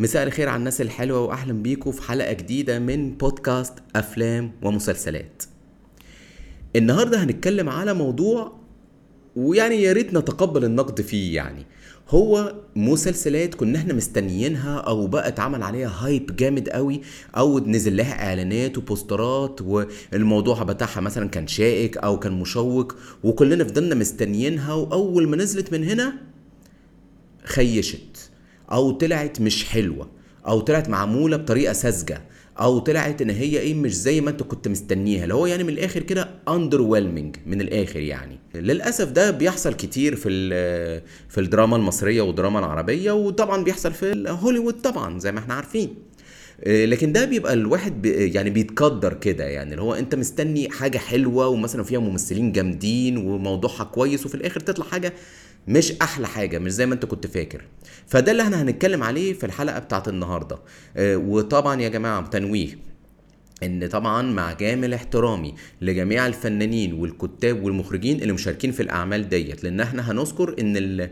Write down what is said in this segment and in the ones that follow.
مساء الخير على الناس الحلوة وأهلا بيكم في حلقة جديدة من بودكاست أفلام ومسلسلات. النهاردة هنتكلم على موضوع ويعني يا ريت نتقبل النقد فيه يعني. هو مسلسلات كنا إحنا مستنيينها أو بقى اتعمل عليها هايب جامد قوي أو نزل لها إعلانات وبوسترات والموضوع بتاعها مثلا كان شائك أو كان مشوق وكلنا فضلنا مستنيينها وأول ما نزلت من هنا خيشت. أو طلعت مش حلوة أو طلعت معمولة بطريقة ساذجة أو طلعت إن هي إيه مش زي ما أنت كنت مستنيها. اللي هو يعني من الآخر كده under من الآخر يعني. للأسف ده بيحصل كتير في في الدراما المصرية والدراما العربية وطبعا بيحصل في هوليوود طبعا زي ما إحنا عارفين. آه، لكن ده بيبقى الواحد بي يعني بيتقدر كده يعني. اللي هو أنت مستني حاجة حلوة ومثلا فيها ممثلين جامدين وموضوعها كويس وفي الآخر تطلع حاجة مش أحلى حاجة مش زي ما أنت كنت فاكر. فده اللي إحنا هنتكلم عليه في الحلقة بتاعت النهارده. آه، وطبعا يا جماعة تنويه. إن طبعا مع جامل احترامي لجميع الفنانين والكتاب والمخرجين اللي مشاركين في الأعمال ديت لأن إحنا هنذكر إن آه،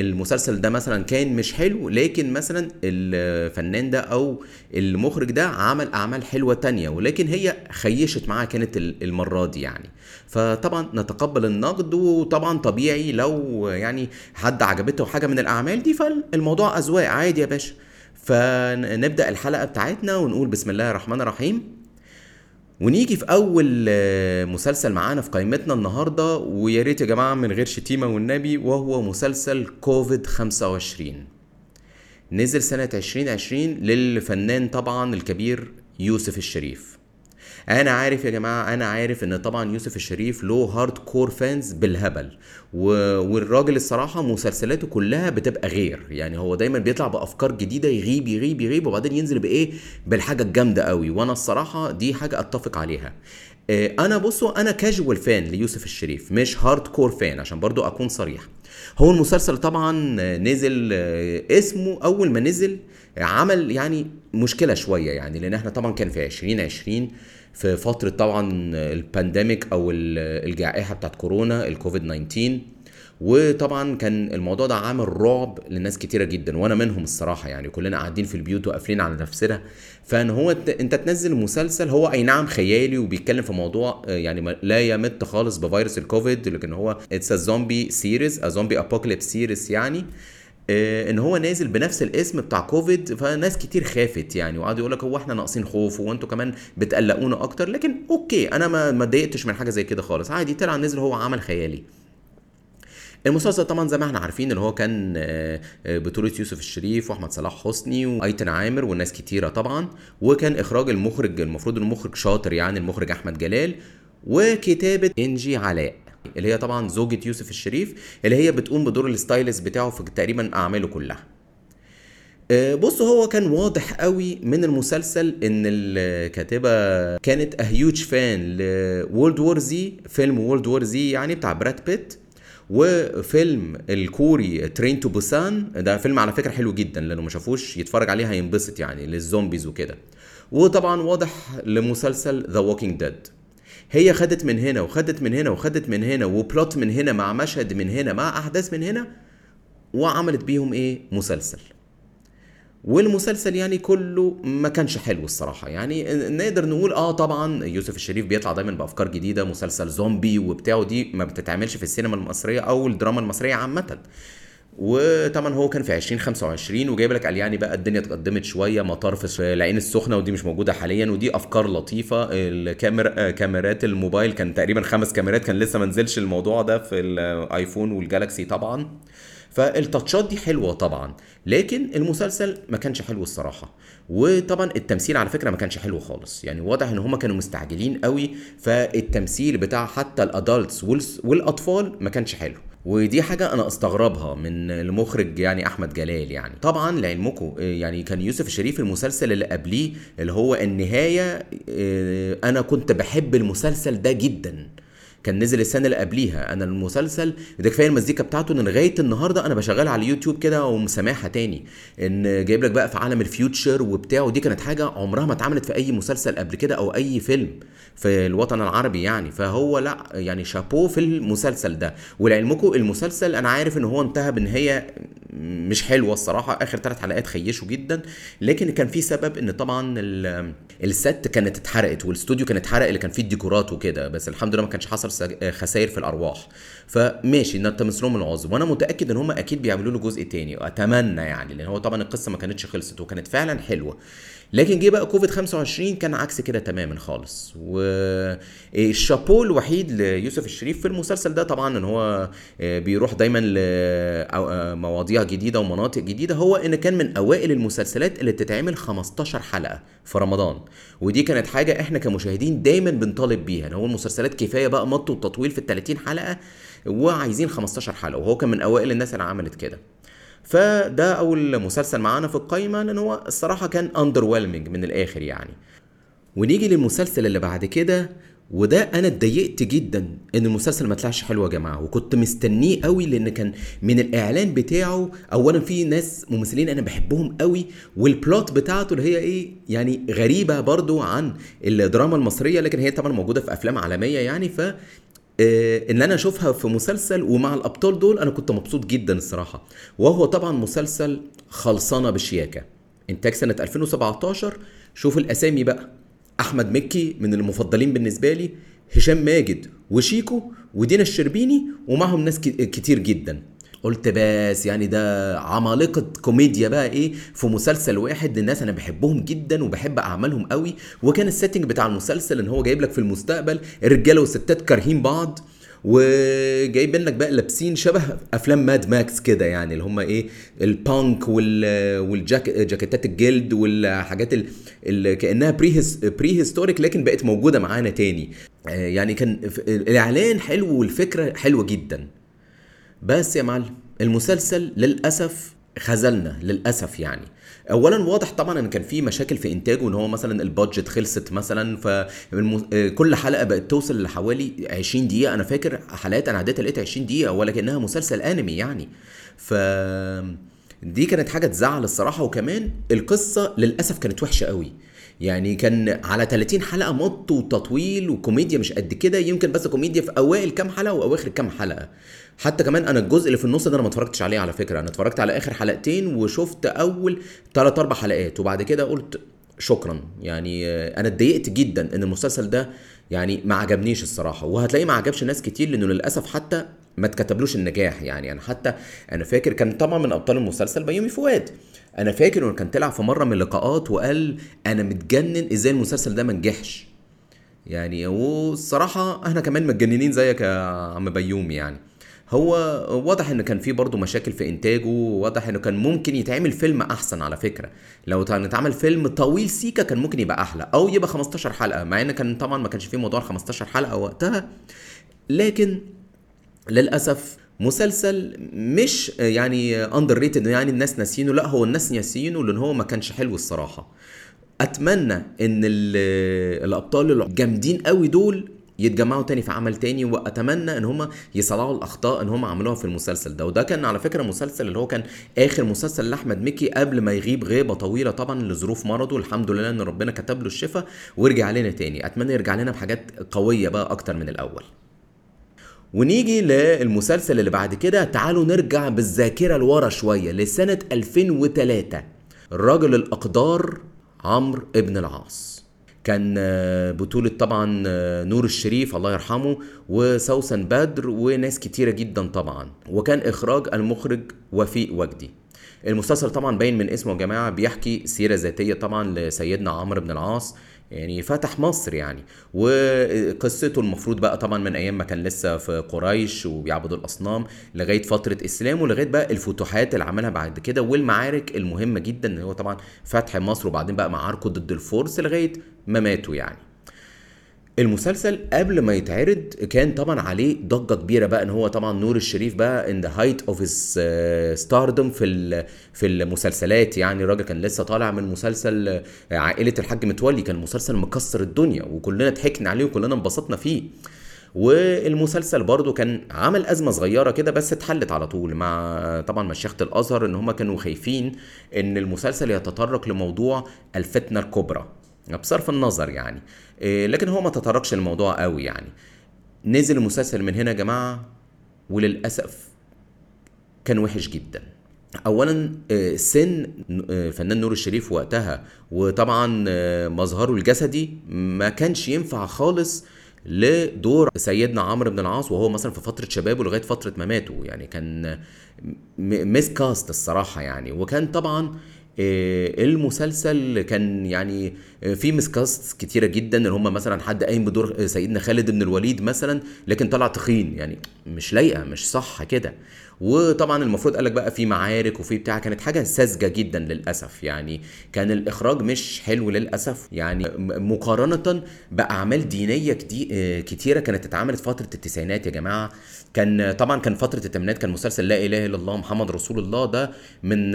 المسلسل ده مثلا كان مش حلو لكن مثلا الفنان ده أو المخرج ده عمل أعمال حلوة تانية ولكن هي خيشت معاه كانت المرة دي يعني. فطبعا نتقبل النقد وطبعا طبيعي لو يعني حد عجبته حاجة من الأعمال دي فالموضوع أذواق عادي يا باشا. فنبدأ الحلقة بتاعتنا ونقول بسم الله الرحمن الرحيم. ونيجي في أول آه، مسلسل معانا في قائمتنا النهارده ويا ريت يا جماعة من غير شتيمة والنبي وهو مسلسل كوفيد 25 نزل سنة 2020 للفنان طبعا الكبير يوسف الشريف. أنا عارف يا جماعة أنا عارف إن طبعا يوسف الشريف له hardcore fans بالهبل. و... والراجل الصراحة مسلسلاته كلها بتبقى غير. يعني هو دايما بيطلع بأفكار جديدة يغيب يغيب يغيب وبعدين ينزل بإيه؟ بالحاجة الجامدة قوي. وأنا الصراحة دي حاجة أتفق عليها. آه، أنا بصوا أنا casual fan ليوسف الشريف مش hardcore fan عشان برضو أكون صريح. هو المسلسل طبعا نزل اسمه أول ما نزل عمل يعني مشكلة شوية يعني لأن إحنا طبعا كان في 2020 في فترة طبعا ال pandemic أو الجائحة بتاعت كورونا الكوفيد 19 وطبعا كان الموضوع ده عامل رعب لناس كتيرة جدا وأنا منهم الصراحة يعني كلنا قاعدين في البيوت وقافلين على نفسنا. فإن هو أنت تنزل مسلسل هو أي نعم خيالي وبيتكلم في موضوع آه، يعني لا يمت خالص بفيروس الكوفيد لكن هو it's zombie series a zombie apocalypse series يعني آه، إن هو نازل بنفس الاسم بتاع كوفيد فناس كتير خافت يعني وقعدوا يقول لك هو إحنا ناقصين خوف وأنتوا كمان بتقلقونا أكتر. لكن أوكي أنا ما اتضايقتش من حاجة زي كده خالص. عادي طلع نزل هو عمل خيالي. المسلسل طبعا زي ما إحنا عارفين اللي هو كان آه، آه، بطولة يوسف الشريف وأحمد صلاح حسني وأيتن عامر والناس كتيرة طبعا وكان إخراج المخرج المفروض المخرج شاطر يعني المخرج أحمد جلال وكتابة إنجي علاء اللي هي طبعا زوجة يوسف الشريف اللي هي بتقوم بدور ال stylist بتاعه في تقريبا أعماله كلها. آه، بص هو كان واضح قوي من المسلسل إن الكاتبة كانت a huge fan ل World War Z فيلم World War Z يعني بتاع براد بيت. وفيلم الكوري Train to Busan ده فيلم على فكرة حلو جدا لأنه ما شافوش يتفرج عليه هينبسط يعني لل zombies وكده. وطبعا واضح لمسلسل The Walking Dead هي خدت من هنا وخدت من هنا وخدت من هنا و plot من هنا مع مشهد من هنا مع أحداث من هنا وعملت بيهم إيه؟ مسلسل. والمسلسل يعني كله ما كانش حلو الصراحة. يعني نقدر نقول آه طبعا يوسف الشريف بيطلع دايما بأفكار جديدة مسلسل زومبي وبتاعه دي ما بتتعملش في السينما المصرية أو الدراما المصرية عامة. وطبعا هو كان في 2025 وجايب لك قال يعني بقى الدنيا اتقدمت شوية مطار في العين السخنة ودي مش موجودة حاليا ودي أفكار لطيفة. الكاميرا كاميرات الموبايل كان تقريبا خمس كاميرات كان لسه ما نزلش الموضوع ده في الايفون والجالكسي طبعا. فالتاتشات دي حلوة طبعا لكن المسلسل ما كانش حلو الصراحة. وطبعا التمثيل على فكرة ما كانش حلو خالص. يعني واضح إن هما كانوا مستعجلين قوي فالتمثيل بتاع حتى الأدلتس والأطفال ما كانش حلو. ودي حاجة أنا أستغربها من المخرج يعني أحمد جلال يعني. طبعا لعلمكم يعني كان يوسف الشريف المسلسل اللي قبليه اللي هو النهاية آه، أنا كنت بحب المسلسل ده جدا. كان نزل السنة اللي قبليها. أنا المسلسل ده كفاية المزيكا بتاعته إن لغاية النهارده أنا بشغلها على اليوتيوب كده ومسامعها تاني. إن جايب لك بقى في عالم الفيوتشر وبتاع ودي كانت حاجة عمرها ما اتعملت في أي مسلسل قبل كده أو أي فيلم في الوطن العربي يعني. فهو لأ يعني شابوه في المسلسل ده. ولعلمكم المسلسل أنا عارف إن هو انتهى بنهايه مش حلوة الصراحة. آخر ثلاث حلقات خيشوا جدا. لكن كان في سبب إن طبعا ال- الست كانت اتحرقت والاستوديو كان اتحرق اللي كان فيه الديكورات وكده. بس الحمد لله ما كانش حصل خسائر في الأرواح. فماشي نلتمس لهم العذر وأنا متأكد إن هم أكيد بيعملوا له جزء تاني. واتمنى يعني لأن هو طبعا القصة ما كانتش خلصت وكانت فعلا حلوة. لكن جه بقى كوفيد 25 كان عكس كده تماما خالص. والشابو الوحيد ليوسف الشريف في المسلسل ده طبعا إن هو بيروح دايما لمواضيع جديدة ومناطق جديدة. هو إن كان من أوائل المسلسلات اللي بتتعمل 15 حلقة في رمضان. ودي كانت حاجة إحنا كمشاهدين دايما بنطالب بيها. إن هو المسلسلات كفاية بقى مط وتطويل في ال 30 حلقة وعايزين 15 حلقة. وهو كان من أوائل الناس اللي عملت كده. فده أول مسلسل معانا في القايمة لأن هو الصراحة كان اندر من الآخر يعني. ونيجي للمسلسل اللي بعد كده وده أنا اتضايقت جدا إن المسلسل ما طلعش حلو يا جماعة وكنت مستنيه قوي لأن كان من الإعلان بتاعه اولا في ناس ممثلين أنا بحبهم قوي والبلوت بتاعته اللي هي إيه يعني غريبة برضو عن الدراما المصرية لكن هي طبعا موجودة في أفلام عالمية يعني ف إن أنا أشوفها في مسلسل ومع الأبطال دول أنا كنت مبسوط جدا الصراحة. وهو طبعا مسلسل خلصانة بشياكة. إنتاج سنة 2017 شوف الأسامي بقى. أحمد مكي من المفضلين بالنسبة لي هشام ماجد وشيكو ودينا الشربيني ومعهم ناس كتير جدا. قلت بس يعني ده عمالقة كوميديا بقى إيه في مسلسل واحد للناس أنا بحبهم جدا وبحب أعمالهم قوي وكان ال setting بتاع المسلسل إن هو جايب لك في المستقبل الرجالة والستات كارهين بعض وجايبين لك بقى لابسين شبه أفلام Mad Max كده يعني اللي هم إيه البانك وال والجاكيتات الجلد والحاجات اللي كأنها prehistoric لكن بقت موجودة معانا تاني. يعني كان الإعلان حلو والفكرة حلوة جدا. بس يا معلم المسلسل للأسف خذلنا للأسف يعني. اولا واضح طبعا إن كان في مشاكل في إنتاجه إن هو مثلا البادجت خلصت مثلا فكل حلقة بقت توصل لحوالي 20 دقيقة. أنا فاكر حلقات أنا عديت لقيت 20 دقيقة ولكنها مسلسل أنمي يعني. ف دي كانت حاجة تزعل الصراحة. وكمان القصة للأسف كانت وحشة قوي. يعني كان على 30 حلقة مط وتطويل وكوميديا مش قد كده. يمكن بس كوميديا في أوائل كام حلقة وأواخر كام حلقة. حتى كمان أنا الجزء اللي في النص ده أنا ما اتفرجتش عليه على فكرة. أنا اتفرجت على آخر حلقتين وشفت أول 3 4 حلقات وبعد كده قلت شكرا. يعني أنا اتضايقت جدا إن المسلسل ده يعني ما عجبنيش الصراحة. وهتلاقيه ما عجبش ناس كتير لأنه للأسف حتى ما اتكتبلوش النجاح. يعني أنا حتى أنا فاكر كان طبعا من أبطال المسلسل بيومي فؤاد. أنا فاكر إنه كان طلع في مرة من اللقاءات وقال أنا متجنن إزاي المسلسل ده ما نجحش. يعني والصراحة إحنا كمان متجننين زيك يا عم بيومي يعني. هو واضح ان كان في برضه مشاكل في إنتاجه واضح إنه كان ممكن يتعمل فيلم أحسن على فكرة. لو كان اتعمل فيلم طويل سيكا كان ممكن يبقى أحلى أو يبقى 15 حلقة مع إن كان طبعا ما كانش فيه موضوع 15 حلقة وقتها. لكن للأسف مسلسل مش يعني underrated يعني الناس ناسينه لا هو الناس ناسينه لأن هو ما كانش حلو الصراحة. أتمنى إن ال- الأبطال الجامدين قوي دول يتجمعوا تاني في عمل تاني وأتمنى إن هم يصلحوا الأخطاء إن هم عملوها في المسلسل ده. وده كان على فكرة مسلسل اللي هو كان آخر مسلسل لأحمد مكي قبل ما يغيب غيبة طويلة طبعا لظروف مرضه. الحمد لله إن ربنا كتب له الشفاء ورجع لنا تاني. أتمنى يرجع لنا بحاجات قوية بقى أكتر من الأول. ونيجي للمسلسل اللي بعد كده. تعالوا نرجع بالذاكرة لورا شوية لسنة 2003 الراجل الأقدار عمرو ابن العاص. كان آه، بطولة طبعا آه، نور الشريف الله يرحمه وسوسن بدر وناس كتيرة جدا طبعا. وكان إخراج المخرج وفيق وجدي. المسلسل طبعا باين من اسمه يا جماعة بيحكي سيرة ذاتية طبعا لسيدنا عمرو بن العاص. يعني فتح مصر يعني. وقصته المفروض بقى طبعا من أيام ما كان لسه في قريش وبيعبدوا الأصنام لغاية فترة اسلامه لغايه بقى الفتوحات اللي عملها بعد كده والمعارك المهمة جدا اللي هو طبعا فتح مصر وبعدين بقى معاركه ضد الفرس لغاية ما ماتوا يعني. المسلسل قبل ما يتعرض كان طبعا عليه ضجة كبيرة بقى إن هو طبعا نور الشريف بقى in the height of his stardom في في المسلسلات. يعني الراجل كان لسه طالع من مسلسل آه، عائلة الحاج متولي. كان مسلسل مكسر الدنيا وكلنا ضحكنا عليه وكلنا انبسطنا فيه. والمسلسل برضو كان عمل أزمة صغيرة كده بس اتحلت على طول مع طبعا مشيخه الأزهر إن هم كانوا خايفين إن المسلسل يتطرق لموضوع الفتنة الكبرى. بصرف النظر يعني. إيه، لكن هو ما تطرقش الموضوع قوي يعني. نزل المسلسل من هنا يا جماعة وللأسف كان وحش جدا. اولا آه، سن آه، فنان نور الشريف وقتها وطبعا آه، مظهره الجسدي ما كانش ينفع خالص لدور سيدنا عمرو بن العاص وهو مثلا في فترة شبابه لغاية فترة مماته يعني. كان ميس كاست الصراحة يعني. وكان طبعا المسلسل كان يعني آه، في مسكاست كتيرة جدا اللي هم مثلا حد قايم بدور سيدنا خالد بن الوليد مثلا لكن طلع تخين يعني مش لايقة مش صح كده. وطبعا المفروض قالك بقى في معارك وفي بتاع كانت حاجة ساذجة جدا للأسف. يعني كان الإخراج مش حلو للأسف. يعني مقارنة بأعمال دينية كتيرة كانت اتعملت فترة التسعينات يا جماعة. كان طبعا كان فترة الثمانينات كان مسلسل لا إله إلا الله محمد رسول الله ده من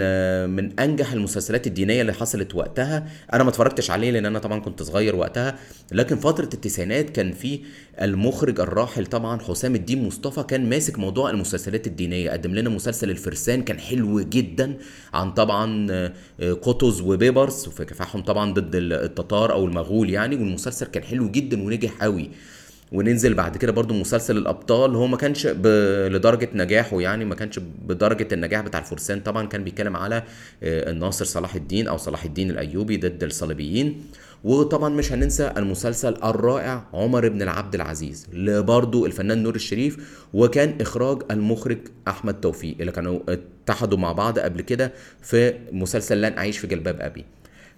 من أنجح المسلسلات الدينية اللي حصلت وقتها. أنا ما اتفرجتش عليه لأن أنا طبعا كنت صغير وقتها. لكن فترة التسعينات كان في المخرج الراحل طبعا حسام الدين مصطفى كان ماسك موضوع المسلسلات الدينية قدم لنا مسلسل الفرسان كان حلو جدا عن طبعا آه، قطز وبيبرس في كفاحهم طبعا ضد التتار أو المغول يعني والمسلسل كان حلو جدا ونجح قوي. وننزل بعد كده برضو مسلسل الأبطال هو ما كانش ب... لدرجة نجاحه يعني ما كانش بدرجة النجاح بتاع الفرسان طبعا كان بيتكلم على آه، الناصر صلاح الدين أو صلاح الدين الأيوبي ضد الصليبيين. وطبعا مش هننسى المسلسل الرائع عمر بن العبد العزيز لبرضو الفنان نور الشريف وكان إخراج المخرج أحمد توفيق اللي كانوا اتحدوا مع بعض قبل كده في مسلسل لن أعيش في جلباب أبي.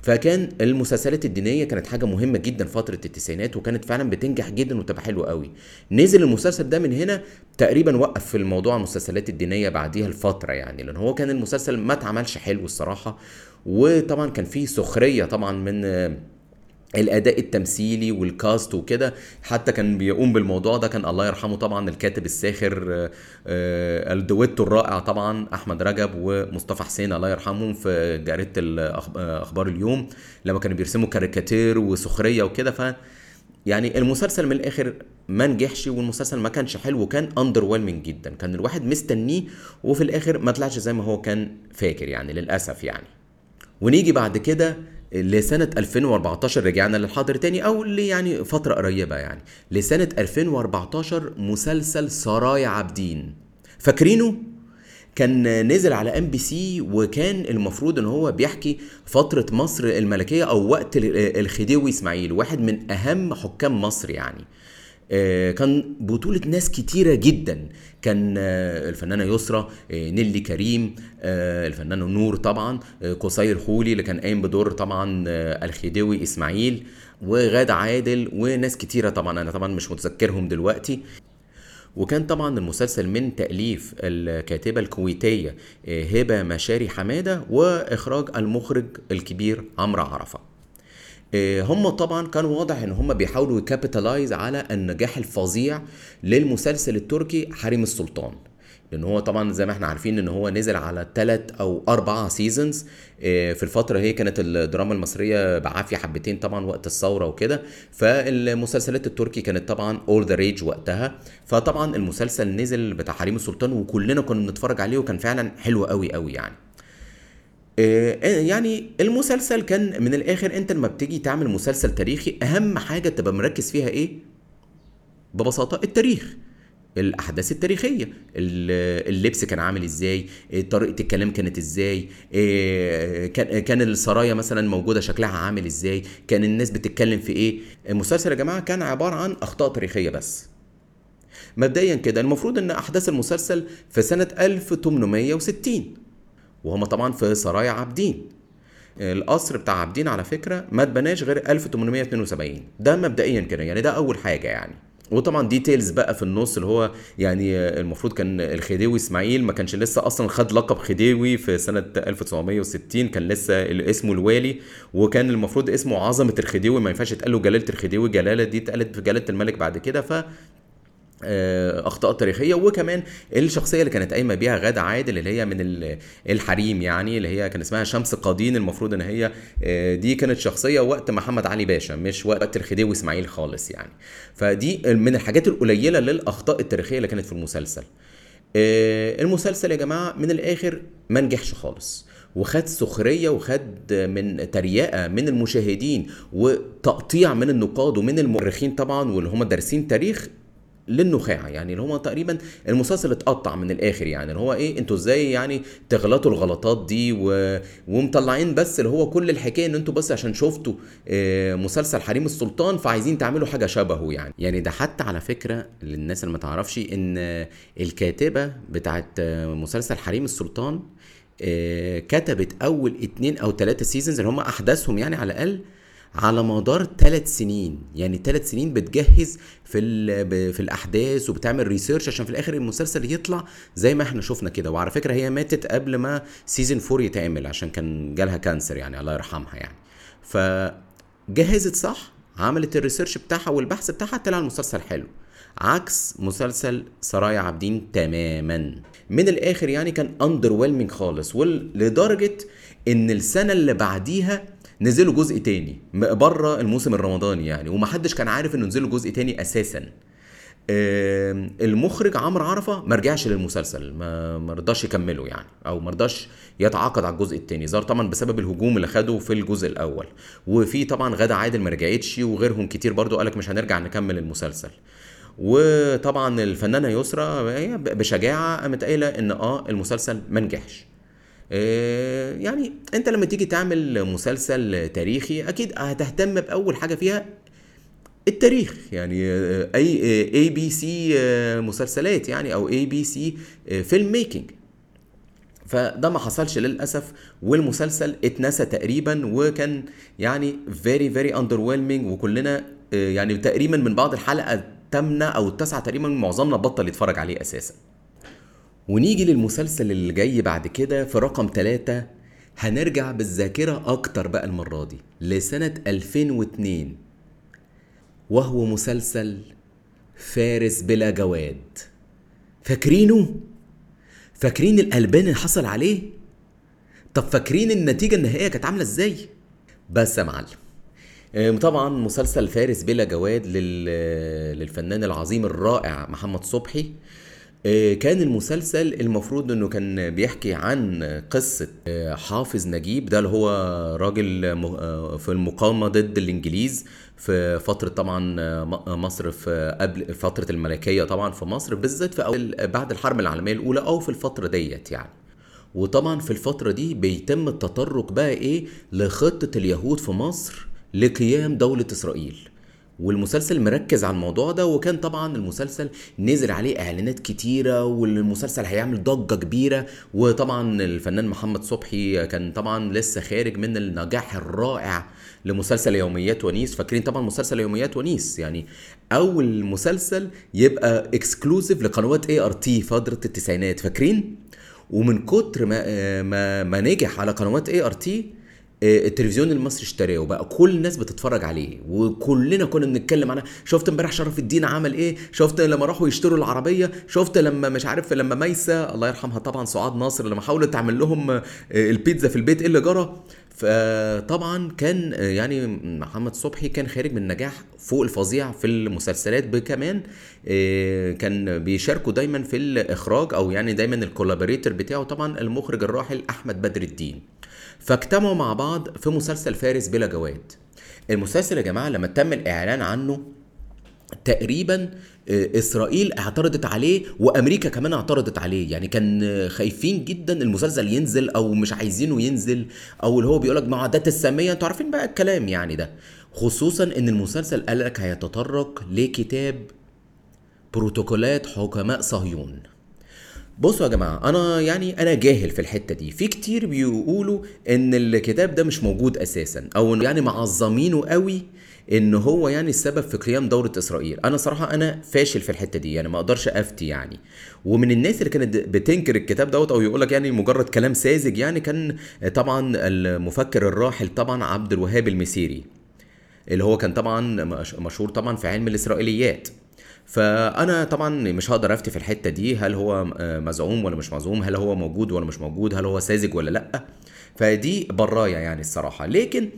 فكان المسلسلات الدينية كانت حاجة مهمة جدا فترة التسعينات وكانت فعلا بتنجح جدا وتبقى حلوة قوي. نزل المسلسل ده من هنا تقريبا وقف في الموضوع المسلسلات الدينية بعديها الفترة يعني لأن هو كان المسلسل ما اتعملش حلو الصراحة. وطبعا كان فيه سخرية طبعا من الأداء التمثيلي والكاست وكده حتى كان بيقوم بالموضوع ده كان الله يرحمه طبعا الكاتب الساخر آه، آه، الدويتو الرائع طبعا أحمد رجب ومصطفى حسين الله يرحمهم في جريدة أخبار اليوم لما كانوا بيرسموا كاريكاتير وسخرية وكده ف يعني المسلسل من الآخر ما نجحش والمسلسل ما كانش حلو وكان under جدا كان الواحد مستنيه وفي الآخر ما طلعش زي ما هو كان فاكر يعني للأسف يعني. ونيجي بعد كده لسنة 2014 رجعنا للحاضر تاني أو يعني فترة قريبة يعني. لسنة 2014 مسلسل سرايا عابدين. فاكرينه؟ كان نزل على MBC وكان المفروض إن هو بيحكي فترة مصر الملكية أو وقت الخديوي إسماعيل واحد من أهم حكام مصر يعني. كان بطولة ناس كتيرة جدا. كان آه، الفنانة يسرى آه، نيلي كريم الفنانة نور طبعا قصير خولي اللي كان قايم بدور طبعا الخديوي إسماعيل وغادة عادل وناس كتيرة طبعا. أنا طبعا مش متذكرهم دلوقتي. وكان طبعا المسلسل من تأليف الكاتبة الكويتية هبة مشاري حمادة وإخراج المخرج الكبير عمرو عرفة. آه، هم طبعا كان واضح إن هم بيحاولوا يكابيتالايز على النجاح الفظيع للمسلسل التركي حريم السلطان. لأن هو طبعا زي ما إحنا عارفين إن هو نزل على ثلاث أو أربع seasons آه، في الفترة هي كانت الدراما المصرية بعافية حبتين طبعا وقت الثورة وكده. فالمسلسلات التركي كانت طبعا all the rage وقتها. فطبعا المسلسل نزل بتاع حريم السلطان وكلنا كنا بنتفرج عليه وكان فعلا حلو قوي قوي يعني. يعني المسلسل كان من الآخر أنت لما بتيجي تعمل مسلسل تاريخي أهم حاجة تبقى مركز فيها إيه؟ ببساطة التاريخ الأحداث التاريخية اللبس كان عامل إزاي طريقة الكلام كانت إزاي آه، كان السرايا مثلا موجودة شكلها عامل إزاي كان الناس بتتكلم في إيه؟ المسلسل يا جماعة كان عبارة عن أخطاء تاريخية بس. مبدئيا كده المفروض إن أحداث المسلسل في سنة 1860 وهم طبعا في سرايا عابدين. القصر بتاع عابدين على فكرة ما اتبناش غير 1872 ده مبدئيا كده يعني ده أول حاجة يعني. وطبعا ديتيلز بقى في النص اللي هو يعني المفروض كان الخديوي إسماعيل ما كانش لسه أصلا خد لقب خديوي في سنة 1960 كان لسه اسمه الوالي. وكان المفروض اسمه عظمة الخديوي ما ينفعش تقال له جلالة الخديوي جلالة دي اتقالت في جلالة الملك بعد كده. ف أخطاء تاريخية وكمان الشخصية اللي كانت قايمة بيها غادة عادل اللي هي من الحريم يعني اللي هي كان اسمها شمس قادين المفروض إن هي آه، دي كانت شخصية وقت محمد علي باشا مش وقت الخديوي إسماعيل خالص يعني. فدي من الحاجات القليلة للأخطاء التاريخية اللي كانت في المسلسل. آه، المسلسل يا جماعة من الآخر ما نجحش خالص وخد سخرية وخد من تريقة من المشاهدين وتقطيع من النقاد ومن المؤرخين طبعا واللي هم دارسين تاريخ للنخاع يعني اللي هو تقريبا المسلسل اتقطع من الآخر يعني اللي هو إيه أنتوا إزاي يعني تغلطوا الغلطات دي و... ومطلعين بس اللي هو كل الحكاية إن أنتوا بس عشان شفتوا آه، مسلسل حريم السلطان فعايزين تعملوا حاجة شبهه يعني. يعني ده حتى على فكرة للناس اللي ما تعرفش إن الكاتبة بتاعت مسلسل حريم السلطان آه، كتبت أول اتنين أو تلاتة seasons اللي هم أحداثهم يعني على الأقل على مدار ثلاث سنين. يعني ثلاث سنين بتجهز في في الأحداث وبتعمل research عشان في الآخر المسلسل يطلع زي ما إحنا شفنا كده. وعلى فكرة هي ماتت قبل ما season 4 يتعمل عشان كان جالها cancer يعني الله يرحمها يعني. فجهزت صح؟ عملت ال research بتاعها والبحث بتاعها طلع المسلسل حلو. عكس مسلسل سرايا عابدين تماما. من الآخر يعني كان under خالص ولدرجة إن السنة اللي بعديها نزلوا جزء تاني بره الموسم الرمضاني يعني ومحدش كان عارف إنه نزلوا جزء تاني أساسا. المخرج عمرو عرفة ما رجعش للمسلسل ما رضاش يكمله يعني أو ما رضاش يتعاقد على الجزء الثاني ظهر طبعا بسبب الهجوم اللي خده في الجزء الأول. وفي طبعا غادة عادل ما رجعتش وغيرهم كتير برضو قالك مش هنرجع نكمل المسلسل. وطبعا الفنانة يسرا بشجاعة قامت قايله إن آه المسلسل ما نجحش. يعني انت لما تيجي تعمل مسلسل تاريخي أكيد هتهتم باول حاجة فيها التاريخ يعني آه، اي ABC مسلسلات يعني أو ABC film making فده ما حصلش للأسف والمسلسل اتنسى تقريبا وكان يعني very very under وكلنا آه، يعني تقريبا من بعد الحلقة الثامنه أو التاسعة تقريبا معظمنا بطل يتفرج عليه أساسا. ونيجي للمسلسل اللي جاي بعد كده في رقم ثلاثة هنرجع بالذاكرة أكتر بقى المرة دي لسنة 2002 وهو مسلسل فارس بلا جواد فاكرينه؟ فاكرين القلبان اللي حصل عليه؟ طب فاكرين النتيجة النهائية كانت عاملة إزاي؟ بس يا معلم طبعا مسلسل فارس بلا جواد لل... للفنان العظيم الرائع محمد صبحي آه، كان المسلسل المفروض إنه كان بيحكي عن قصة آه، حافظ نجيب ده اللي هو راجل آه، في المقاومة ضد الإنجليز في فترة طبعا آه، مصر في قبل فترة الملكية طبعا في مصر بالذات في أول بعد الحرب العالمية الأولى أو في الفترة ديت يعني. وطبعا في الفترة دي بيتم التطرق بقى إيه لخطة اليهود في مصر لقيام دولة إسرائيل. والمسلسل مركز على الموضوع ده وكان طبعا المسلسل نزل عليه إعلانات كتيرة والمسلسل هيعمل ضجة كبيرة. وطبعا الفنان محمد صبحي كان طبعا لسه خارج من النجاح الرائع لمسلسل يوميات ونيس. فاكرين طبعا مسلسل يوميات ونيس؟ يعني أول مسلسل يبقى exclusive لقنوات ART فترة التسعينات فاكرين؟ ومن كتر ما ما, ما نجح على قنوات ART التلفزيون المصري اشتراه وبقى كل الناس بتتفرج عليه وكلنا كنا بنتكلم عنها شفت امبارح شرف الدين عمل إيه؟ شفت لما راحوا يشتروا العربية؟ شفت لما مش عارف لما ميسه الله يرحمها طبعا سعاد ناصر لما حاولت تعمل لهم آه، البيتزا في البيت إيه اللي جرى؟ فطبعا كان آه، يعني محمد صبحي كان خارج من نجاح فوق الفظيع في المسلسلات كمان كان بيشاركوا دايما في الإخراج أو يعني دايما الكولابوريتور بتاعه طبعا المخرج الراحل أحمد بدر الدين. فاجتمعوا مع بعض في مسلسل فارس بلا جواد. المسلسل يا جماعة لما تم الإعلان عنه تقريبا آه، إسرائيل اعترضت عليه وأمريكا كمان اعترضت عليه. يعني كان خايفين جدا المسلسل ينزل أو مش عايزينه ينزل أو اللي هو بيقولك معادات السامية. أنتوا عارفين بقى الكلام يعني ده. خصوصا إن المسلسل قالك هيتطرق لكتاب بروتوكولات حكماء صهيون. بصوا يا جماعة أنا يعني أنا جاهل في الحتة دي. في كتير بيقولوا إن الكتاب ده مش موجود أساسا أو يعني معظمينه قوي إن هو يعني السبب في قيام دولة إسرائيل. أنا صراحة أنا فاشل في الحتة دي يعني ما أقدرش أفتي يعني. ومن الناس اللي كانت بتنكر الكتاب دوت أو يقولك يعني مجرد كلام ساذج يعني كان طبعا المفكر الراحل طبعا عبد الوهاب المسيري اللي هو كان طبعا مش- مشهور طبعا في علم الإسرائيليات. فأنا طبعا مش هقدر أفتي في الحتة دي هل هو آه، مزعوم ولا مش مزعوم؟ هل هو موجود ولا مش موجود؟ هل هو ساذج ولا لأ؟ فدي براية يعني الصراحة. لكن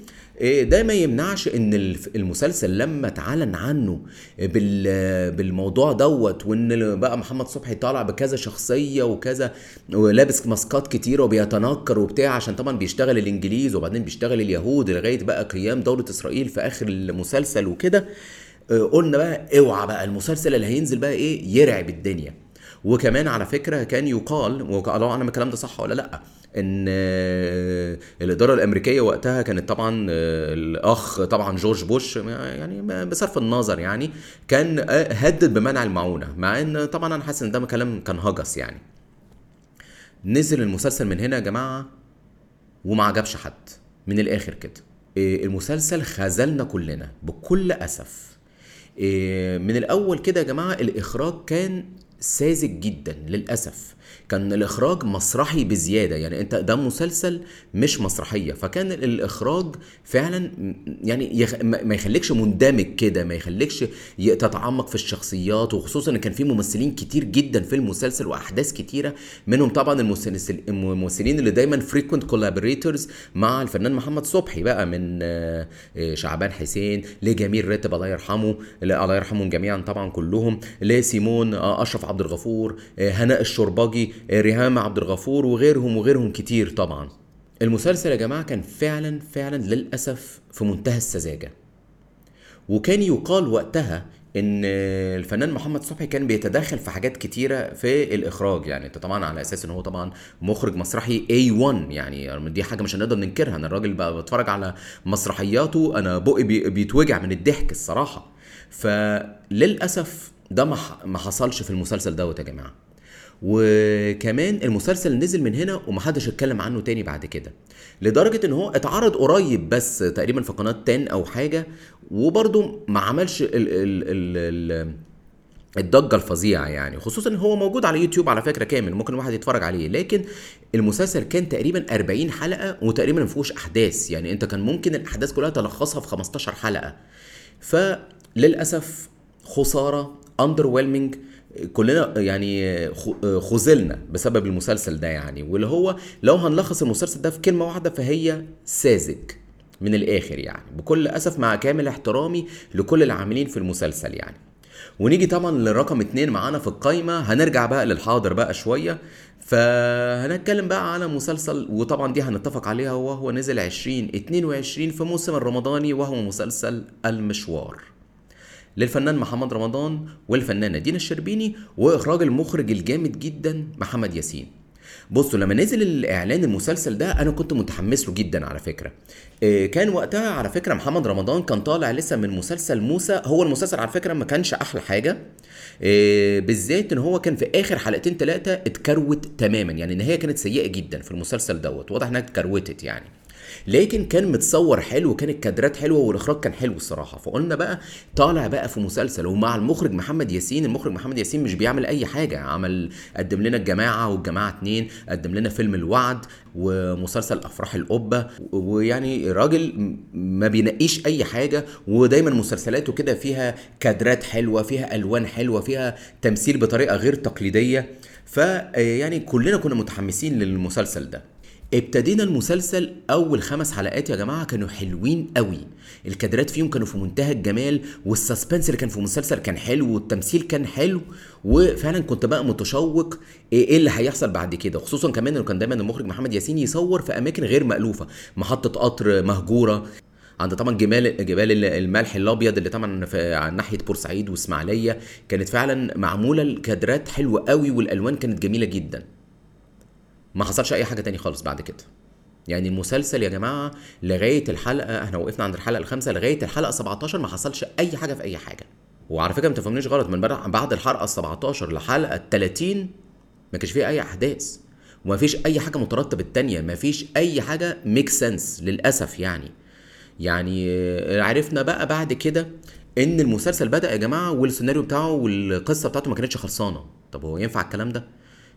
آه، ده ما يمنعش إن المسلسل لما اتعلن عنه بال- بالموضوع دوت وإن بقى محمد صبحي طالع بكذا شخصية وكذا ولابس ماسكات كتيره وبيتنكر وبتاع عشان طبعا بيشتغل الإنجليز وبعدين بيشتغل اليهود لغاية بقى قيام دولة إسرائيل في آخر المسلسل وكده. قلنا بقى اوعى بقى المسلسل اللي هينزل بقى إيه يرعب الدنيا. وكمان على فكرة كان يقال والله اعلم الكلام ده صح ولا لأ؟ إن آه، الإدارة الأمريكية وقتها كانت طبعا آه، الأخ طبعا جورج بوش يعني بصرف النظر يعني كان آه، هدد بمنع المعونة مع إن طبعا أنا حاسس إن ده كلام كان هجس يعني. نزل المسلسل من هنا يا جماعة وما عجبش حد. من الآخر كده المسلسل خذلنا كلنا بكل أسف. من الأول كده يا جماعة الإخراج كان ساذج جدا للأسف. كان الإخراج مسرحي بزيادة. يعني أنت ده مسلسل مش مسرحية. فكان الإخراج فعلا يعني يخ... ما يخليكش مندمج كده ما يخليكش تتعمق في الشخصيات. وخصوصا إن كان في ممثلين كتير جدا في المسلسل وأحداث كتيرة. منهم طبعا الممثلين اللي دايما frequent collaborators مع الفنان محمد صبحي بقى من آه، شعبان حسين لجميل راتب الله يرحمه الله يرحمهم جميعا طبعا كلهم لسيمون آه، أشرف عبد الغفور آه، هناء الشوربجي ريهام عبد الغفور وغيرهم وغيرهم كتير طبعا. المسلسل يا جماعة كان فعلا فعلا للأسف في منتهى السذاجة. وكان يقال وقتها إن الفنان محمد صبحي كان بيتدخل في حاجات كتيرة في الإخراج. يعني طبعا على أساس إن هو طبعا مخرج مسرحي A1 يعني دي حاجة مش هنقدر ننكرها. أنا الراجل بقى بتفرج على مسرحياته أنا بقي بيتوجع من الضحك الصراحة. فللأسف ده ما حصلش في المسلسل دوت يا جماعة. وكمان المسلسل نزل من هنا ومحدش اتكلم عنه تاني بعد كده لدرجة إن هو اتعرض قريب بس تقريبا في قناة تان أو حاجة وبرضه ما عملش ال ال ال ال الضجة الفظيعة يعني خصوصا إن هو موجود على يوتيوب على فكرة كامل ممكن الواحد يتفرج عليه لكن المسلسل كان تقريبا 40 حلقة وتقريبا ما فيهوش أحداث يعني أنت كان ممكن الأحداث كلها تلخصها في 15 حلقة. فللأسف خسارة اندر كلنا يعني خذلنا بسبب المسلسل ده يعني واللي هو لو هنلخص المسلسل ده في كلمة واحدة فهي ساذج من الآخر يعني بكل أسف مع كامل احترامي لكل العاملين في المسلسل يعني. ونيجي طبعا لرقم اتنين معانا في القايمة هنرجع بقى للحاضر بقى شوية. فهنتكلم بقى على مسلسل وطبعا دي هنتفق عليها وهو نزل 2022 في موسم الرمضاني وهو مسلسل المشوار. للفنان محمد رمضان والفنانة دينا الشربيني وإخراج المخرج الجامد جدا محمد ياسين. بصوا لما نزل الإعلان المسلسل ده أنا كنت متحمس له جدا على فكرة. آه، كان وقتها على فكرة محمد رمضان كان طالع لسه من مسلسل موسى. هو المسلسل على فكرة ما كانش أحلى حاجة آه، بالذات إن هو كان في آخر حلقتين ثلاثة اتكروت تماما. يعني النهاية كانت سيئة جدا في المسلسل دوت. واضح إنها اتكروتت يعني. لكن كان متصور حلو وكان الكادرات حلوة والإخراج كان حلو الصراحة. فقلنا بقى طالع بقى في مسلسل ومع المخرج محمد ياسين المخرج محمد ياسين مش بيعمل أي حاجة عمل قدم لنا الجماعة والجماعة اتنين قدم لنا فيلم الوعد ومسلسل أفراح القبة. ويعني راجل ما بينقيش أي حاجة ودايما مسلسلاته كده فيها كادرات حلوة فيها ألوان حلوة فيها تمثيل بطريقة غير تقليدية. فيعني كلنا كنا متحمسين للمسلسل ده. ابتدينا المسلسل أول خمس حلقات يا جماعة كانوا حلوين قوي. الكادرات فيهم كانوا في منتهى الجمال والسسبنس اللي كان في المسلسل كان حلو والتمثيل كان حلو وفعلا كنت بقى متشوق إيه اللي هيحصل بعد كده. خصوصا كمان إنه كان دايما المخرج محمد ياسين يصور في أماكن غير مألوفة محطة قطر مهجورة عند طبعا جمال جبال الملح الأبيض اللي طبعا في ناحية بورسعيد وإسماعيلية. كانت فعلا معمولة الكادرات حلوة قوي والألوان كانت جميلة جدا. ما حصلش أي حاجة تاني خالص بعد كده. يعني المسلسل يا جماعة لغاية الحلقة إحنا وقفنا عند الحلقة الخامسة لغاية الحلقة 17 ما حصلش أي حاجة في أي حاجة. وعلى فكرة ما تفهمنيش غلط من بعد الحلقة 17 لحلقة 30 ما كانش فيها أي أحداث. وما فيش أي حاجة مترتبة التانية ما فيش أي حاجة make sense للأسف يعني. يعني عرفنا بقى بعد كده إن المسلسل بدأ يا جماعة والسيناريو بتاعه والقصة بتاعته ما كانتش خلصانة. طب هو ينفع الكلام ده؟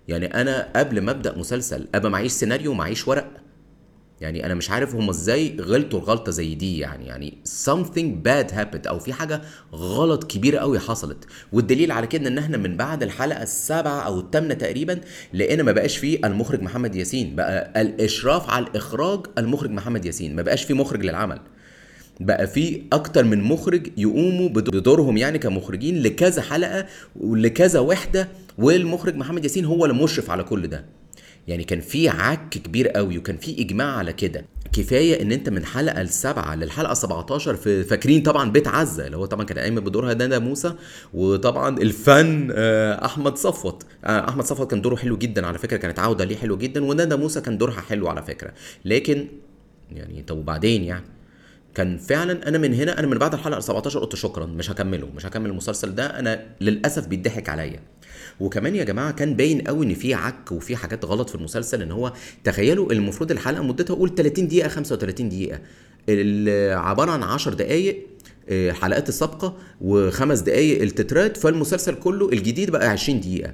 يعني أنا قبل ما أبدأ مسلسل ابقى معيش سيناريو معيش ورق. يعني أنا مش عارف هم إزاي غلطوا الغلطة زي دي يعني يعني something bad happened أو في حاجة غلط كبيرة قوي حصلت. والدليل على كده إن إحنا من بعد الحلقة السابعة أو الثامنه تقريبا لقينا ما بقاش فيه المخرج محمد ياسين. بقى الإشراف على الإخراج المخرج محمد ياسين. ما بقاش فيه مخرج للعمل. بقى في أكتر من مخرج يقوموا بدورهم يعني كمخرجين لكذا حلقة ولكذا وحدة والمخرج محمد ياسين هو اللي مشرف على كل ده. يعني كان في عك كبير قوي وكان في إجماع على كده. كفاية إن أنت من حلقة السبعه للحلقة 17 في فاكرين طبعا بيت عزة اللي هو طبعا كان قايم بدورها ندى موسى وطبعا الفن آه، أحمد صفوت. آه، أحمد صفوت كان دوره حلو جدا على فكرة كانت عودة ليه حلو جدا وندى موسى كان دورها حلو على فكرة. لكن يعني طب وبعدين يعني؟ كان فعلا أنا من هنا أنا من بعد الحلقة 17 قلت شكرا مش هكمله مش هكمل المسلسل ده أنا للأسف بيضحك عليا. وكمان يا جماعة كان باين قوي إن في عك وفي حاجات غلط في المسلسل إن هو تخيلوا المفروض الحلقة مدتها قول 30 دقيقة 35 دقيقة. ال- عبارة عن 10 دقائق آه، حلقات السابقة وخمس دقائق التترات فالمسلسل كله الجديد بقى 20 دقيقة.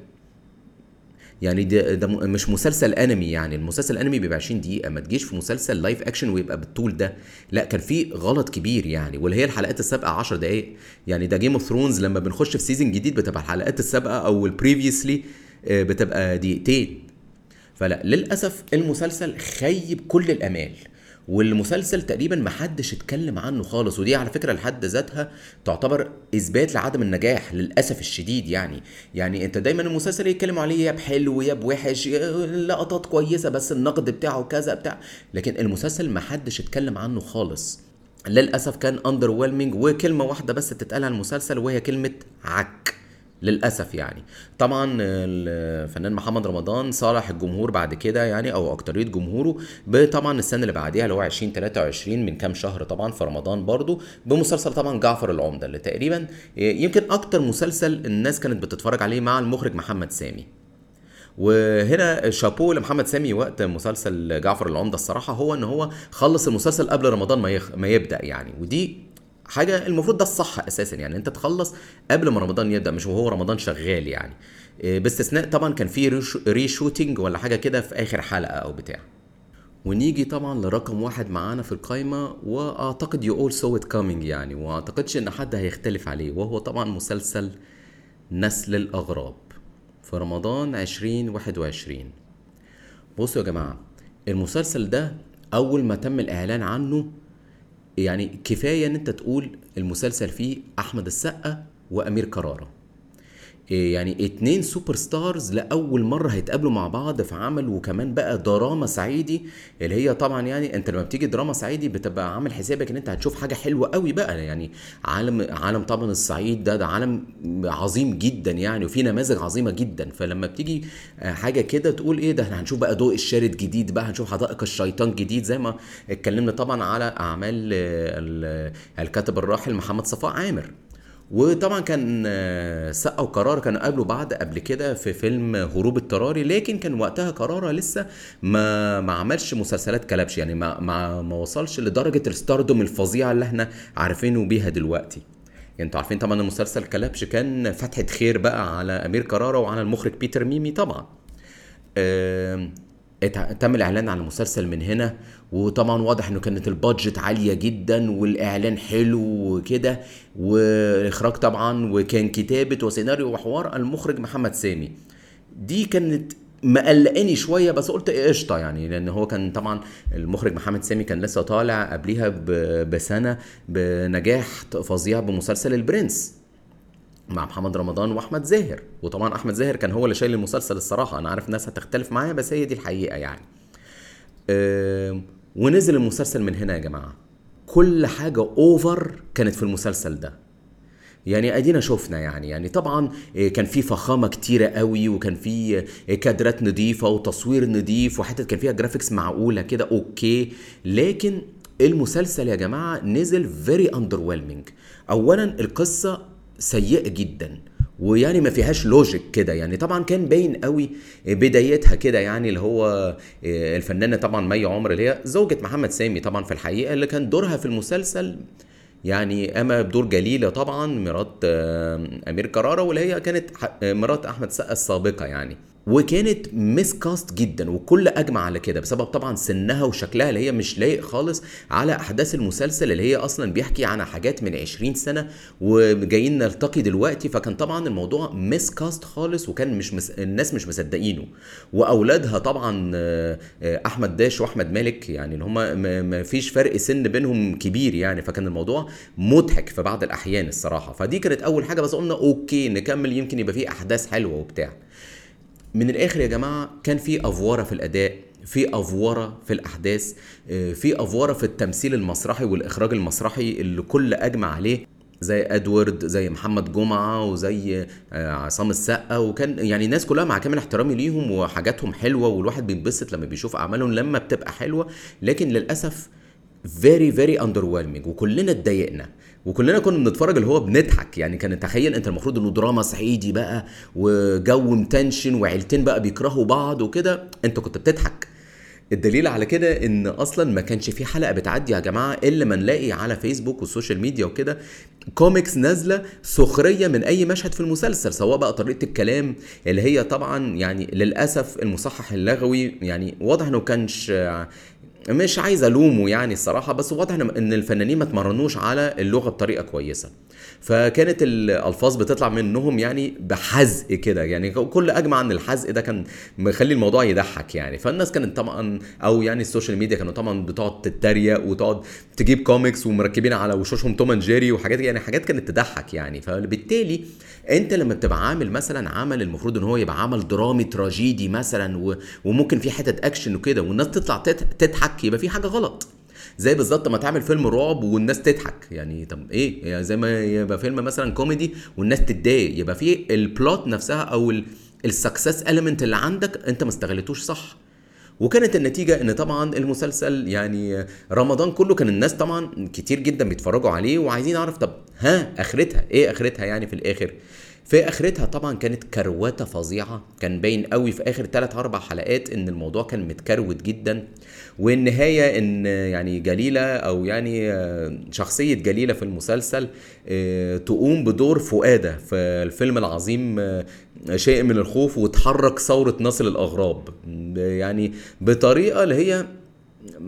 يعني ده, ده مش مسلسل أنمي يعني المسلسل الانمي بيبقى 20 دقيقة ما تجيش في مسلسل live action ويبقى بالطول ده. لا كان في غلط كبير يعني واللي هي الحلقات السابقة 10 دقائق يعني ده Game of Thrones لما بنخش في season جديد بتبقى الحلقات السابقة أو ال previously بتبقى دقيقتين. فلا للأسف المسلسل خيب كل الأمال. والمسلسل تقريبا ما حدش اتكلم عنه خالص ودي على فكرة لحد ذاتها تعتبر إثبات لعدم النجاح للأسف الشديد يعني. يعني أنت دايما المسلسل يتكلموا عليه يا بحلو يا بوحش لقطات كويسة بس النقد بتاعه كذا بتاع لكن المسلسل ما حدش اتكلم عنه خالص. للأسف كان اندر وكلمة واحدة بس تتقال عن المسلسل وهي كلمة عك. للأسف يعني. طبعا الفنان محمد رمضان صالح الجمهور بعد كده يعني أو أكترية جمهوره طبعا السنة اللي بعديها اللي هو 2023 من كام شهر طبعا في رمضان برضو بمسلسل طبعا جعفر العمدة اللي تقريبا يمكن أكتر مسلسل الناس كانت بتتفرج عليه مع المخرج محمد سامي. وهنا شابو لمحمد سامي وقت مسلسل جعفر العمدة الصراحة هو إن هو خلص المسلسل قبل رمضان ما يخ... ما يبدأ يعني. ودي حاجة المفروض ده الصح أساسا. يعني أنت تخلص قبل ما رمضان يبدأ مش وهو رمضان شغال يعني. إيه، باستثناء طبعا كان في reshoo- reshooting ولا حاجة كده في آخر حلقة أو بتاع. ونيجي طبعا لرقم واحد معانا في القايمة وأعتقد you all saw it coming يعني. وأعتقدش إن حد هيختلف عليه. وهو طبعا مسلسل نسل الأغراب في رمضان 2021 بصوا يا جماعة المسلسل ده أول ما تم الإعلان عنه يعني كفاية إن أنت تقول المسلسل فيه أحمد السقا وأمير كرارة. إيه يعني اتنين super stars لأول مرة هيتقابلوا مع بعض في عمل وكمان بقى دراما صعيدي اللي هي طبعا يعني أنت لما بتيجي دراما صعيدي بتبقى عامل حسابك إن أنت هتشوف حاجة حلوة قوي بقى يعني عالم عالم طبعا الصعيد ده ده عالم عظيم جدا يعني وفيه نماذج عظيمة جدا. فلما بتيجي آه، حاجة كده تقول إيه ده إحنا هنشوف بقى ضوء الشارد جديد بقى هنشوف حدائق الشيطان جديد زي ما اتكلمنا طبعا على أعمال آه، ال- الكاتب الراحل محمد صفاء عامر. وطبعا كان آه، سقا وقرار كانوا قابلوا بعض قبل كده في فيلم هروب اضطراري لكن كان وقتها قرارة لسه ما ما عملش مسلسلات كلبش يعني ما ما, ما وصلش لدرجة الستاردوم الفظيعة اللي إحنا عارفينه بيها دلوقتي. يعني أنتوا عارفين طبعا المسلسل كلبش كان فتحة خير بقى على أمير كرارة وعلى المخرج بيتر ميمي طبعا. تم الإعلان عن المسلسل من هنا وطبعا واضح إنه كانت البادجت عالية جدا والإعلان حلو وكده والإخراج طبعا وكان كتابة وسيناريو وحوار المخرج محمد سامي. دي كانت مقلقاني شوية بس قلت قشطة يعني لأن هو كان طبعا المخرج محمد سامي كان لسه طالع قبليها بسنة بنجاح فظيع بمسلسل البرنس. مع محمد رمضان وأحمد زاهر. وطبعا أحمد زاهر كان هو اللي شايل المسلسل الصراحة. أنا عارف الناس هتختلف معايا بس هي دي الحقيقة يعني. ونزل المسلسل من هنا يا جماعة. كل حاجة over كانت في المسلسل ده. يعني أدينا شفنا يعني. يعني طبعا إيه، كان في فخامة كتيرة قوي وكان في إيه، كادرات نظيفه وتصوير نظيف وحتى كان فيها graphics معقولة كده. okay. لكن المسلسل يا جماعة نزل very under اولا القصة سيئة جدا. ويعني ما فيهاش logic كده. يعني طبعا كان باين قوي بدايتها كده يعني اللي هو الفنانة طبعا مي عمر اللي هي زوجة محمد سامي طبعا في الحقيقة اللي كان دورها في المسلسل يعني قام بدور جليلة طبعا مرات آه، أمير كرارة واللي هي كانت آه، مرات أحمد سقا السابقة يعني. وكانت مسكاست جدا وكل أجمع على كده بسبب طبعا سنها وشكلها اللي هي مش لايق خالص على أحداث المسلسل اللي هي أصلا بيحكي عن حاجات من 20 سنة وجايين نلتقي دلوقتي. فكان طبعا الموضوع مسكاست خالص وكان مش مس... الناس مش مصدقينه. وأولادها طبعا آه، أحمد داش وأحمد مالك يعني اللي هم ما فيش فرق سن بينهم كبير يعني. فكان الموضوع مضحك في بعض الأحيان الصراحة. فدي كانت أول حاجة بس قلنا أوكي نكمل يمكن يبقى فيه أحداث حلوة وبتاع. من الآخر يا جماعة كان في أفورة في الأداء في أفورة في الأحداث آه، في أفورة في التمثيل المسرحي والإخراج المسرحي اللي كل أجمع عليه زي إدوارد زي محمد جمعة وزي آه، عصام السقا وكان يعني الناس كلها مع كامل احترامي ليهم وحاجاتهم حلوة والواحد بينبسط لما بيشوف أعمالهم لما بتبقى حلوة لكن للأسف very very under وكلنا اتضايقنا. وكلنا كنا بنتفرج اللي هو بنضحك. يعني كان تخيل انت المفروض انه دراما صعيدي بقى وجو متنشن وعيلتين بقى بيكرهوا بعض وكده. انت كنت بتضحك. الدليل على كده ان أصلا ما كانش في حلقة بتعدي يا جماعة إلا ما نلاقي على فيسبوك وال social media وكده كوميكس نازلة سخرية من أي مشهد في المسلسل سواء بقى طريقة الكلام اللي هي طبعا يعني للأسف المصحح اللغوي. يعني واضح إنه كانش مش عايز ألومه يعني الصراحة بس واضح ان الفنانين ما اتمرنوش على اللغة بطريقة كويسة. فكانت الألفاظ بتطلع منهم يعني بحزق كده يعني الكل أجمع إن الحزق ده كان مخلي الموضوع يضحك يعني. فالناس كانت طبعا أو يعني ال social media كانوا طبعا بتقعد تتريق وتقعد تجيب كوميكس ومركبين على وشوشهم Tom and Jerry وحاجات يعني حاجات كانت تضحك يعني. فبالتالي انت لما بتبقى عامل مثلا عمل المفروض إن هو يبقى عمل درامي تراجيدي مثلا وممكن في حتت اكشن وكده والناس تطلع تضحك يبقى في حاجة غلط. زي بالظبط ما تعمل فيلم رعب والناس تضحك. يعني طب إيه؟ يعني زي ما يبقى فيلم مثلا كوميدي والناس تتضايق يبقى في ال plot نفسها أو ال success element اللي عندك أنت ما استغلتوش صح. وكانت النتيجة إن طبعا المسلسل يعني رمضان كله كان الناس طبعا كتير جدا بيتفرجوا عليه وعايزين اعرف طب ها آخرتها؟ إيه آخرتها يعني في الآخر؟ في آخرتها طبعا كانت كروتة فظيعة. كان باين قوي في آخر ثلاث أربع حلقات إن الموضوع كان متكروت جدا. والنهاية إن يعني جليلة أو يعني شخصية جليلة في المسلسل آه، تقوم بدور فؤادة في الفيلم العظيم آه، شيء من الخوف وتحرك ثورة نصل الأغراب. يعني بطريقة اللي هي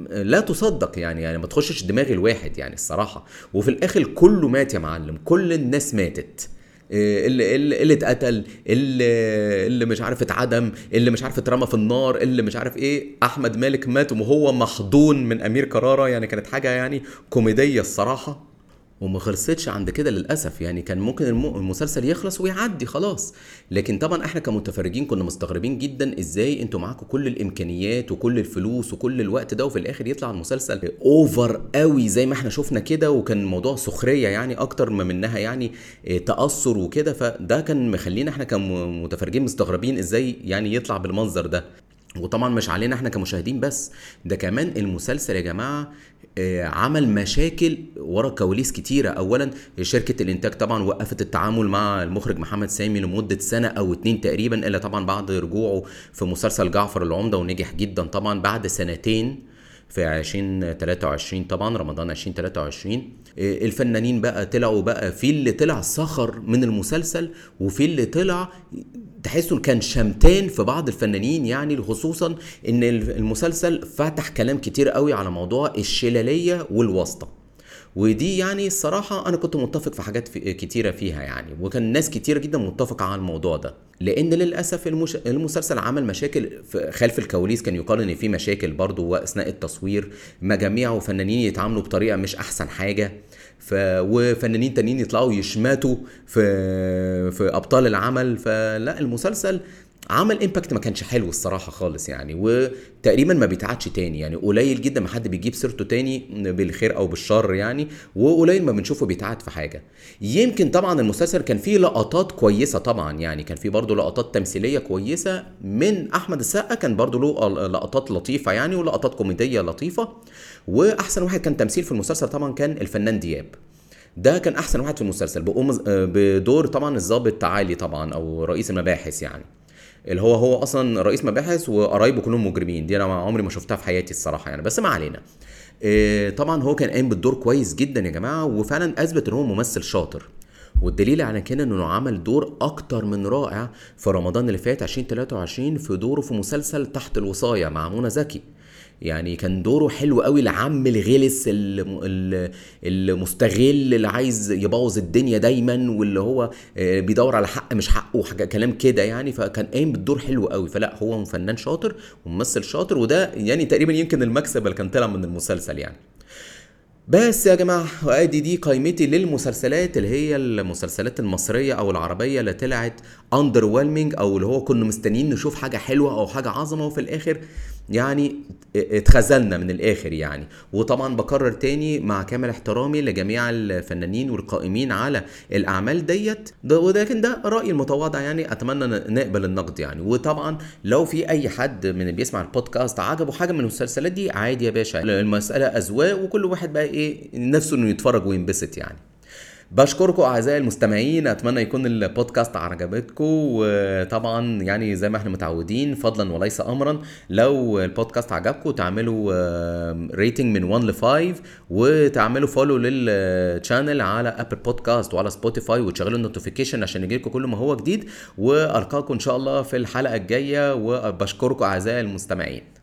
لا تصدق يعني يعني ما تخشش دماغ الواحد يعني الصراحة. وفي الآخر كله مات يا معلم كل الناس ماتت. اللي اللي, اللي اتقتل اللي اللي مش عارف اتعدم اللي مش عارف اترمى في النار اللي مش عارف إيه. أحمد مالك مات وهو محضون من أمير كرارة. يعني كانت حاجة يعني كوميدية الصراحة. وما خلصتش عند كده للأسف. يعني كان ممكن المسلسل يخلص ويعدي خلاص. لكن طبعا إحنا كمتفرجين كنا مستغربين جدا إزاي أنتوا معاكم كل الإمكانيات وكل الفلوس وكل الوقت ده وفي الآخر يطلع المسلسل اوفر قوي زي ما إحنا شفنا كده وكان الموضوع سخرية يعني أكتر ما منها يعني آه، تأثر وكده. فده كان مخلينا إحنا كمتفرجين مستغربين إزاي يعني يطلع بالمنظر ده. وطبعا مش علينا إحنا كمشاهدين بس ده كمان المسلسل يا جماعة عمل مشاكل ورا كواليس كتيرة. أولا شركة الإنتاج طبعا وقفت التعامل مع المخرج محمد سامي لمدة سنة أو اتنين تقريبا إلا طبعا بعد رجوعه في مسلسل جعفر العمدة ونجح جدا طبعا بعد سنتين. في 2023 طبعا رمضان 2023 آه، الفنانين بقى طلعوا بقى في اللي طلع سخر من المسلسل وفي اللي طلع تحسوا كان شمتان في بعض الفنانين يعني خصوصا إن المسلسل فتح كلام كتير قوي على موضوع الشلالية والواسطة. ودي يعني الصراحة أنا كنت متفق في حاجات في كتيرة فيها يعني وكان ناس كتيرة جدا متفقة على الموضوع ده لأن للأسف المش... المسلسل عمل مشاكل خلف الكواليس كان يقال إن في مشاكل برضه وأثناء التصوير مجاميع وفنانين يتعاملوا بطريقة مش أحسن حاجة ف... وفنانين تانيين يطلعوا يشماتوا في في أبطال العمل فلا المسلسل عمل امباكت ما كانش حلو الصراحة خالص يعني وتقريبا ما بيتعادش تاني يعني قليل جدا ما حد بيجيب سيرته تاني بالخير أو بالشر يعني وقليل ما بنشوفه بيتعاد في حاجة. يمكن طبعا المسلسل كان فيه لقطات كويسة طبعا يعني كان فيه برضه لقطات تمثيلية كويسة من أحمد السقا كان برضه له لقطات لطيفة يعني ولقطات كوميدية لطيفة. وأحسن واحد كان تمثيل في المسلسل طبعا كان الفنان دياب. ده كان أحسن واحد في المسلسل بقوم بدور طبعا الضابط تعالي طبعا أو رئيس المباحث يعني. اللي هو هو أصلا رئيس مباحث وقرايبه كلهم مجرمين. دي أنا عمري ما شفتها في حياتي الصراحة يعني بس ما علينا. إيه طبعا هو كان قايم بالدور كويس جدا يا جماعة وفعلا أثبت إن هو ممثل شاطر. والدليل على كده انه عمل دور أكتر من رائع في رمضان اللي فات 2023 في دوره في مسلسل تحت الوصاية مع منى زكي. يعني كان دوره حلو قوي العم الغلس المستغل اللي عايز يبوظ الدنيا دايما واللي هو آه، بيدور على حق مش حقه وحاجه كلام كده يعني. فكان قايم بالدور حلو قوي. فلا هو فنان شاطر وممثل شاطر وده يعني تقريبا يمكن المكسب اللي كان طلع من المسلسل يعني. بس يا جماعة وادي دي قائمتي للمسلسلات اللي هي المسلسلات المصرية أو العربية اللي طلعت اندر أو اللي هو كنا مستنيين نشوف حاجة حلوة أو حاجة عظمة وفي الآخر يعني اتخذلنا من الآخر يعني. وطبعا بكرر تاني مع كامل احترامي لجميع الفنانين والقائمين على الأعمال ديت. ولكن ده رأيي المتواضع يعني أتمنى نقبل النقد يعني. وطبعا لو في أي حد من اللي بيسمع البودكاست عجبه حاجة من المسلسلات دي عادي يا باشا. المسألة أذواق وكل واحد بقى إيه نفسه إنه يتفرج وينبسط يعني. بشكركم أعزائي المستمعين أتمنى يكون البودكاست عجبتكم وطبعا يعني زي ما إحنا متعودين فضلا وليس امرا لو البودكاست عجبكم تعملوا rating من 1 ل 5 وتعملوا follow لل channel على Apple Podcast وعلى Spotify وتشغلوا ال notification عشان يجيلكم كل ما هو جديد وألقاكم إن شاء الله في الحلقة الجاية وبشكركم أعزائي المستمعين.